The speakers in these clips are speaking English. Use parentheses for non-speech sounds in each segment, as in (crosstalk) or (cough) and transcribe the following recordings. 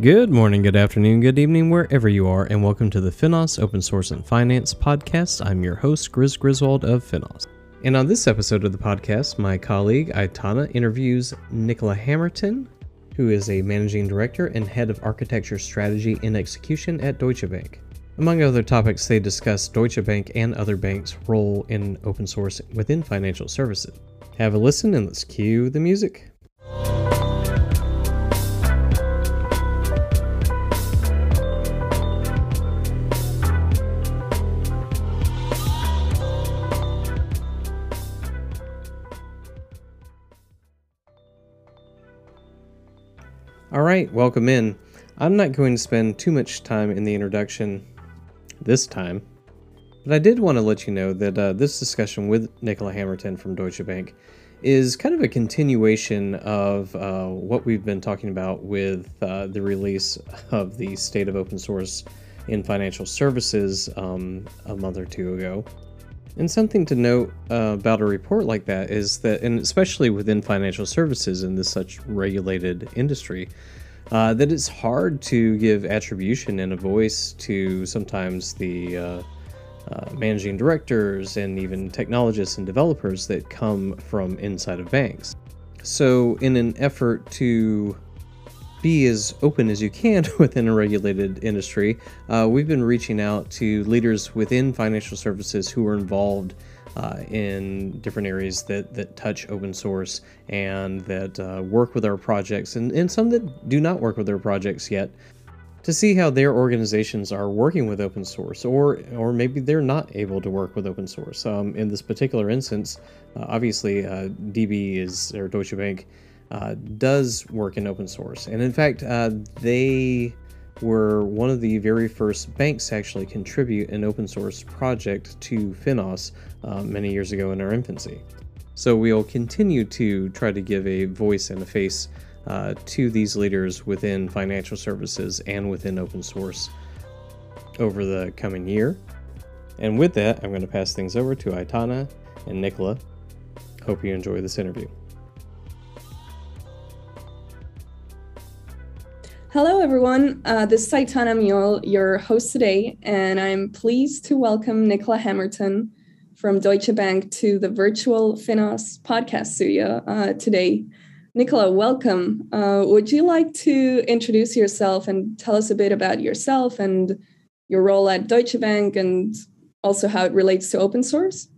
Good morning, good afternoon, good evening, wherever you are, and welcome to the Finos Open Source and Finance Podcast. I'm your host, Grizz Griswold of Finos. And on this episode of the podcast, my colleague Aitana interviews Nicola Hammerton, who is a managing director and head of architecture strategy and execution at Deutsche Bank. Among other topics, they discuss Deutsche Bank and other banks' role in open source within financial services. Have a listen and let's cue the music. Right, welcome in. I'm not going to spend too much time in the introduction this time, but I did want to let you know that uh, this discussion with Nicola Hammerton from Deutsche Bank is kind of a continuation of uh, what we've been talking about with uh, the release of the State of Open Source in Financial Services um, a month or two ago. And something to note uh, about a report like that is that, and especially within financial services in this such regulated industry, uh, that it's hard to give attribution and a voice to sometimes the uh, uh, managing directors and even technologists and developers that come from inside of banks. So, in an effort to be as open as you can (laughs) within a regulated industry. Uh, we've been reaching out to leaders within financial services who are involved uh, in different areas that, that touch open source and that uh, work with our projects, and, and some that do not work with our projects yet, to see how their organizations are working with open source, or or maybe they're not able to work with open source. Um, in this particular instance, uh, obviously, uh, DB is or Deutsche Bank uh, does work in open source. And in fact, uh, they were one of the very first banks to actually contribute an open source project to Finos uh, many years ago in our infancy. So we'll continue to try to give a voice and a face uh, to these leaders within financial services and within open source over the coming year. And with that, I'm going to pass things over to Aitana and Nicola. Hope you enjoy this interview. Hello, everyone. Uh, this is Aitana Myohl, your host today, and I'm pleased to welcome Nicola Hammerton from Deutsche Bank to the virtual Finos podcast studio uh, today. Nicola, welcome. Uh, would you like to introduce yourself and tell us a bit about yourself and your role at Deutsche Bank and also how it relates to open source?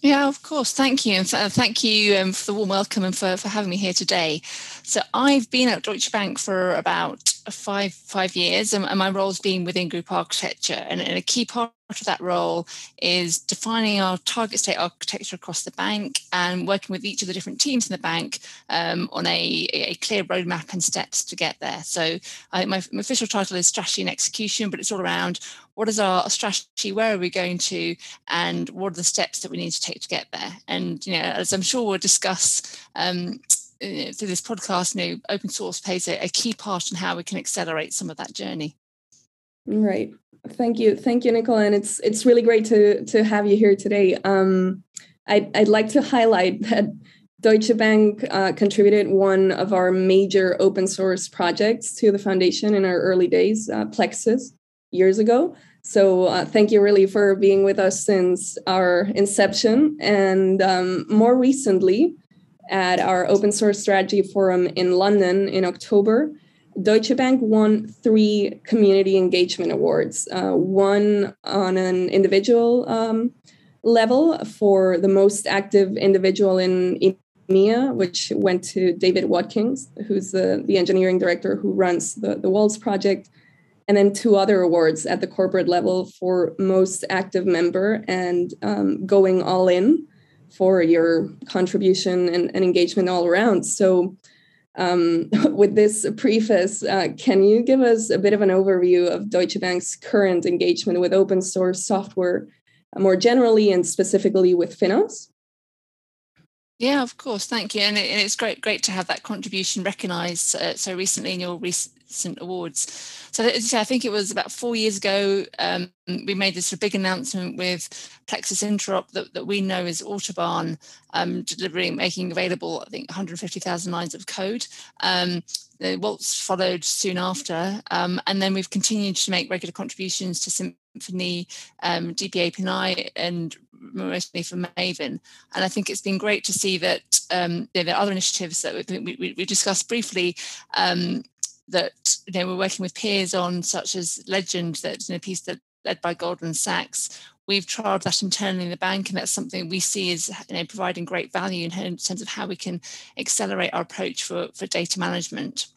Yeah, of course. Thank you. And thank you um, for the warm welcome and for, for having me here today. So I've been at Deutsche Bank for about five five years and, and my role's been within group architecture and, and, a key part of that role is defining our target state architecture across the bank and working with each of the different teams in the bank um, on a, a clear roadmap and steps to get there so I, my, my official title is strategy and execution but it's all around what is our strategy where are we going to and what are the steps that we need to take to get there and you know as i'm sure we'll discuss um, uh, through this podcast, you know, open source plays a, a key part in how we can accelerate some of that journey. Right. Thank you, thank you, Nicole. and it's it's really great to to have you here today. Um, I'd I'd like to highlight that Deutsche Bank uh, contributed one of our major open source projects to the foundation in our early days, uh, Plexus, years ago. So uh, thank you really for being with us since our inception, and um, more recently, at our open source strategy forum in London in October, Deutsche Bank won three community engagement awards. Uh, one on an individual um, level for the most active individual in EMEA, which went to David Watkins, who's the, the engineering director who runs the, the Waltz project. And then two other awards at the corporate level for most active member and um, going all in for your contribution and, and engagement all around. So, um, (laughs) with this preface, uh, can you give us a bit of an overview of Deutsche Bank's current engagement with open source software uh, more generally and specifically with Finos? Yeah, of course. Thank you, and, and it's great great to have that contribution recognised uh, so recently in your recent awards. So I think it was about four years ago um, we made this big announcement with Plexus Interop that, that we know is Autobahn um, delivering, making available, I think, 150,000 lines of code. Um, Waltz followed soon after, um, and then we've continued to make regular contributions to Symphony, um, DB and mostly for Maven. And I think it's been great to see that um, there are other initiatives that we, we, we discussed briefly um, that you know we're working with peers on, such as Legend, that's in a piece that led by Goldman Sachs. We've trialed that internally in the bank, and that's something we see as you know, providing great value in terms of how we can accelerate our approach for, for data management.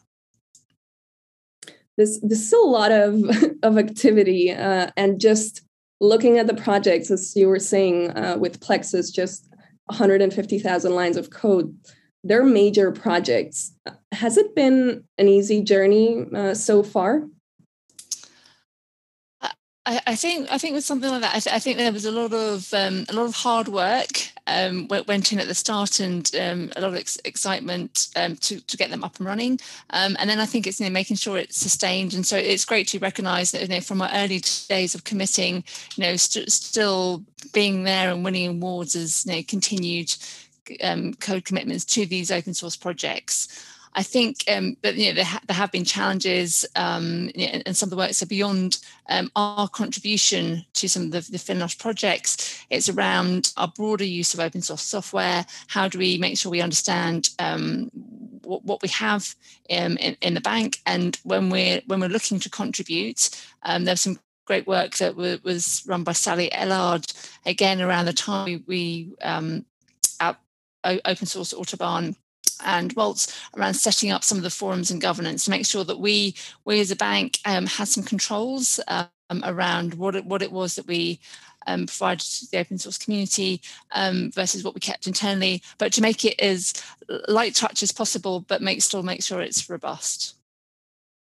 There's, there's still a lot of, (laughs) of activity, uh, and just looking at the projects, as you were saying uh, with Plexus, just 150,000 lines of code they're major projects. Has it been an easy journey uh, so far? I, I, think I think with something like that, I, th- I think there was a lot of um, a lot of hard work um, went in at the start, and um, a lot of ex- excitement um, to to get them up and running. Um, and then I think it's you know, making sure it's sustained, and so it's great to recognise that you know from our early days of committing, you know, st- still being there and winning awards as you know continued um, code commitments to these open source projects. I think um, that you know, there, ha- there, have been challenges, um, and some of the works are beyond um, our contribution to some of the, the projects. It's around our broader use of open source software. How do we make sure we understand um, what, what, we have um, in, in, the bank, and when we're when we're looking to contribute, um, there's some great work that was run by Sally Ellard again around the time we, we um, open source Autobahn and Waltz around setting up some of the forums and governance to make sure that we we as a bank um, had some controls um, around what it, what it was that we um, provided to the open source community um, versus what we kept internally, but to make it as light touch as possible, but make still make sure it's robust.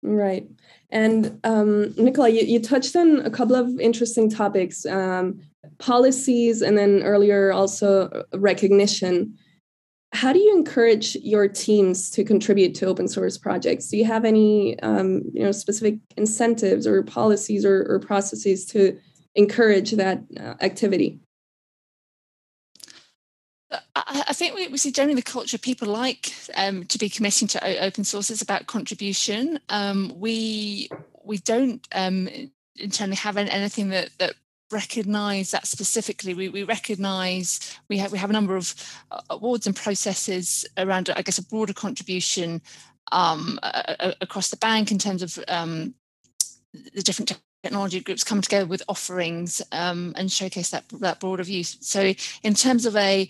Right. And um, Nicola, you, you touched on a couple of interesting topics um, policies, and then earlier also recognition how do you encourage your teams to contribute to open source projects do you have any um, you know specific incentives or policies or, or processes to encourage that uh, activity I think we, we see generally the culture people like um, to be committing to open source is about contribution. Um, we we don't um, internally have anything that that recognize that specifically. We, we recognize we have we have a number of uh, awards and processes around i guess a broader contribution um, across the bank in terms of um, the different technology groups come together with offerings um, and showcase that that broader view. So in terms of a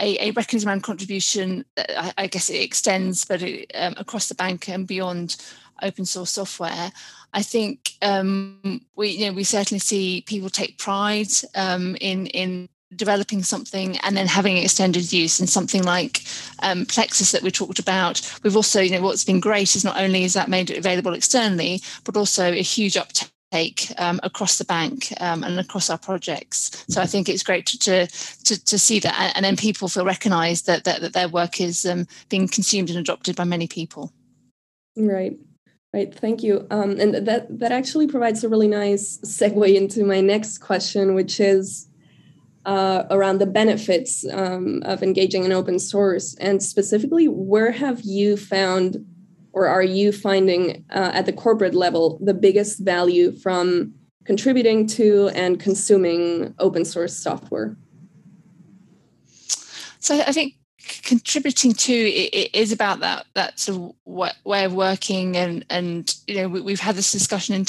a, a recognition around contribution, uh, I, I, guess it extends, but it, um, across the bank and beyond open source software. I think um, we you know we certainly see people take pride um, in in developing something and then having extended use in something like um, Plexus that we talked about. We've also, you know, what's been great is not only is that made available externally, but also a huge uptake um, across the bank um, and across our projects. So I think it's great to to, to, to see that, and then people feel recognised that, that, that their work is um, being consumed and adopted by many people. Right. Right, thank you. Um, and that that actually provides a really nice segue into my next question, which is uh, around the benefits um, of engaging in open source, and specifically, where have you found, or are you finding uh, at the corporate level, the biggest value from contributing to and consuming open source software? So I think contributing to it, is about that that sort of way of working and and you know we, have had this discussion in,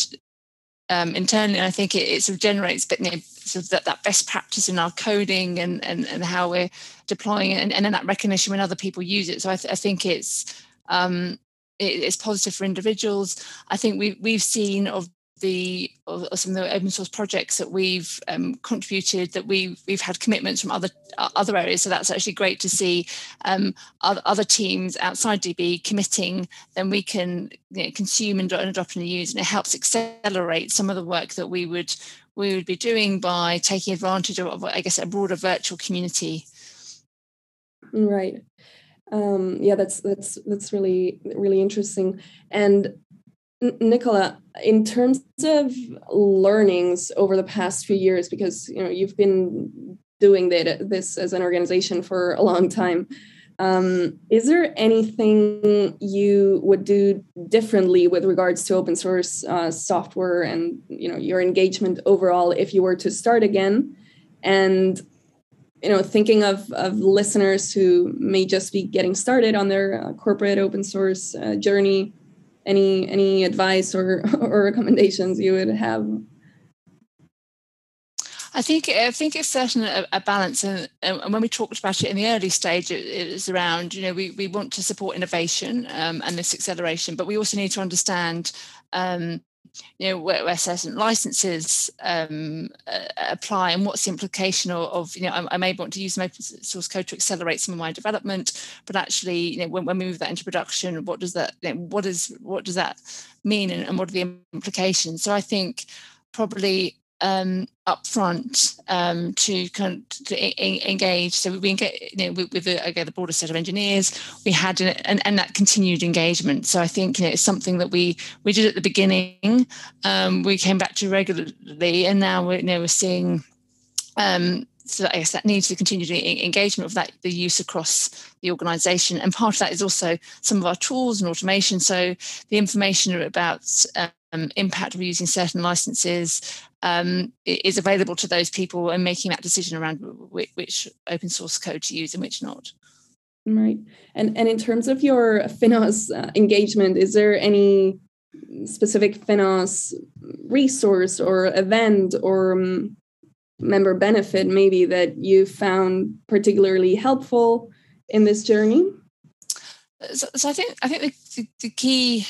um, internally and I think it, it sort of generates but you know, sort of that, that best practice in our coding and and, and how we're deploying it and, and then that recognition when other people use it. So I, th- I think it's um, it, it's positive for individuals. I think we we've seen of the or, some of the open source projects that we've um, contributed that we've we've had commitments from other uh, other areas so that's actually great to see um, other, other, teams outside DB committing then we can you know, consume and, and adopt and use and it helps accelerate some of the work that we would we would be doing by taking advantage of I guess a broader virtual community Right. Um, yeah, that's that's that's really really interesting. And Nicola, in terms of learnings over the past few years, because you know you've been doing this as an organization for a long time, um, is there anything you would do differently with regards to open source uh, software and you know your engagement overall if you were to start again? And you know, thinking of of listeners who may just be getting started on their uh, corporate open source uh, journey, any any advice or (laughs) or recommendations you would have I think I think it's certainly a, a balance, and, and, when we talked about it in the early stage, it, it was around you know we we want to support innovation um, and this acceleration, but we also need to understand. Um, you know where, where certain licenses um, uh, apply and what's the implication of, of you know I, I, may want to use some open source code to accelerate some of my development but actually you know when, when we move that into production what does that you know, what is what does that mean and, and what are the implications? So i think probably um, upfront um, to of, to engage. So we engage you know, with, with the, again, the broader set of engineers. We had an, and, and that continued engagement. So I think you know, it's something that we we did at the beginning. Um, we came back to regularly, and now we're you know, we're seeing. Um, so I guess that needs to continue to engagement of that the use across the organization and part of that is also some of our tools and automation so the information about um, impact of using certain licenses um, is available to those people and making that decision around which, which, open source code to use and which not. Right. And, and in terms of your FinOS uh, engagement, is there any specific FinOS resource or event or um, member benefit maybe that you found particularly helpful in this journey? So, so I think I think the, the, the key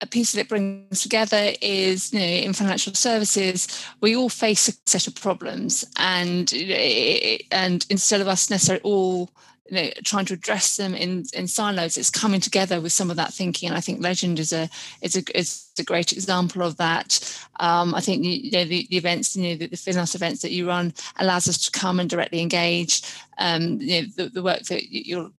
a piece that it brings together is you know in financial services we all face a set of problems and and instead of us necessarily all you know trying to address them in in silos it's coming together with some of that thinking. And i think legend is a is a is a great example of that. Um, i think you know the, the events you know the, the FinOS events that you run allows us to come and directly engage. Um, you know the, the work that you're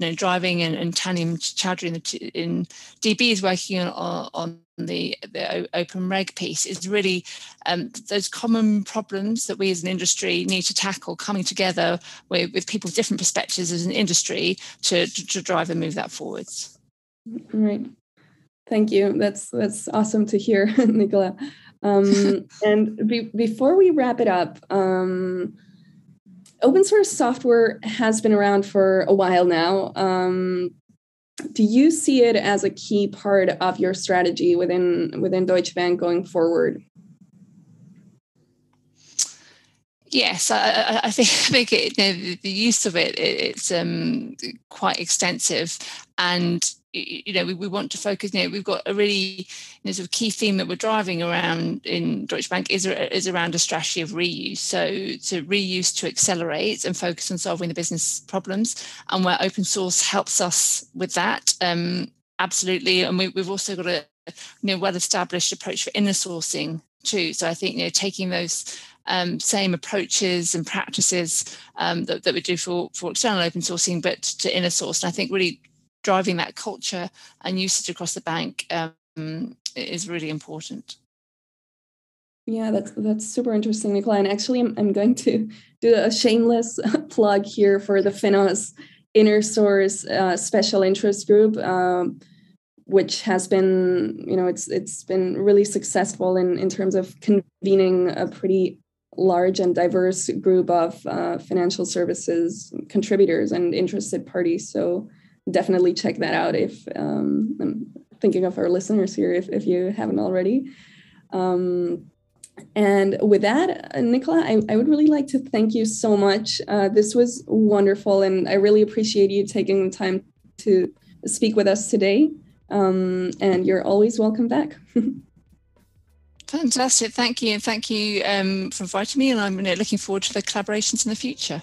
know, driving and, and Tanim Chowdhury in, in, DB is working on, on the, the open reg piece is really um, those common problems that we as an industry need to tackle coming together with, with people with different perspectives as an industry to, to, to drive and move that forwards. Right. Thank you. That's that's awesome to hear, (laughs) Nicola. Um, (laughs) and be, before we wrap it up, um, open source software has been around for a while now. Um, do you see it as a key part of your strategy within within Deutsche Bank going forward? Yes, I, I, think (laughs) I think it, you know, the use of it, it it's um, quite extensive, and you know we, we want to focus. You know, we've got a really you know, sort of key theme that we're driving around in Deutsche Bank is is around a strategy of reuse. So to reuse to accelerate and focus on solving the business problems, and where open source helps us with that, um, absolutely. And we, we've also got a you know well established approach for inner sourcing too. So I think you know taking those um, same approaches and practices um, that, that we do for, for external open sourcing, but to inner source. And I think really driving that culture and usage across the bank um, is really important. Yeah, that's that's super interesting, Nicola. And actually, I'm, I'm going to do a shameless (laughs) plug here for the FinOS Inner Source uh, Special Interest Group, um, which has been, you know, it's it's been really successful in in terms of convening a pretty large and diverse group of uh, financial services contributors and interested parties. So definitely check that out if um, I'm thinking of our listeners here if, if you haven't already. Um, and with that, uh, Nicola, I, I, would really like to thank you so much. Uh, this was wonderful, and I really appreciate you taking the time to speak with us today. Um, and you're always welcome back. (laughs) Fantastic. Thank you. And thank you um, for inviting me. And I'm looking forward to the collaborations in the future.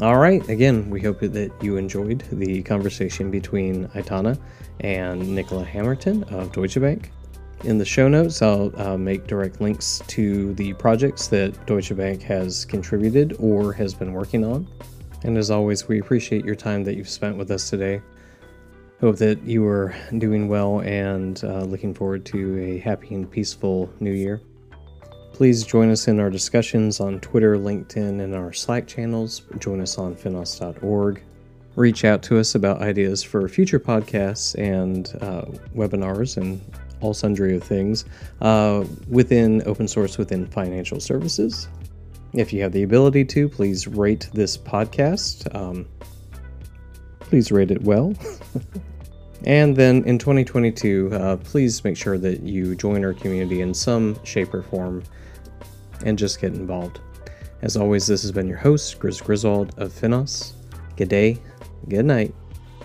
All right. Again, we hope that you enjoyed the conversation between Aitana and Nicola Hammerton of Deutsche Bank. In the show notes, I'll uh, make direct links to the projects that Deutsche Bank has contributed or has been working on. And as always, we appreciate your time that you've spent with us today. Hope that you are doing well and uh, looking forward to a happy and peaceful new year. Please join us in our discussions on Twitter, LinkedIn, and our Slack channels. Join us on finos.org. Reach out to us about ideas for future podcasts and uh, webinars and all sundry of things uh, within open source within financial services. If you have the ability to, please rate this podcast. Um, please rate it well. (laughs) and then in 2022, uh, please make sure that you join our community in some shape or form and just get involved. As always, this has been your host, Grizz Griswold of Finos. Good day, good night,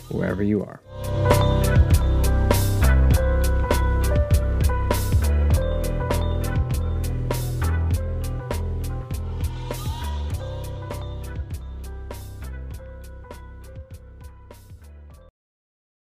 wherever you are.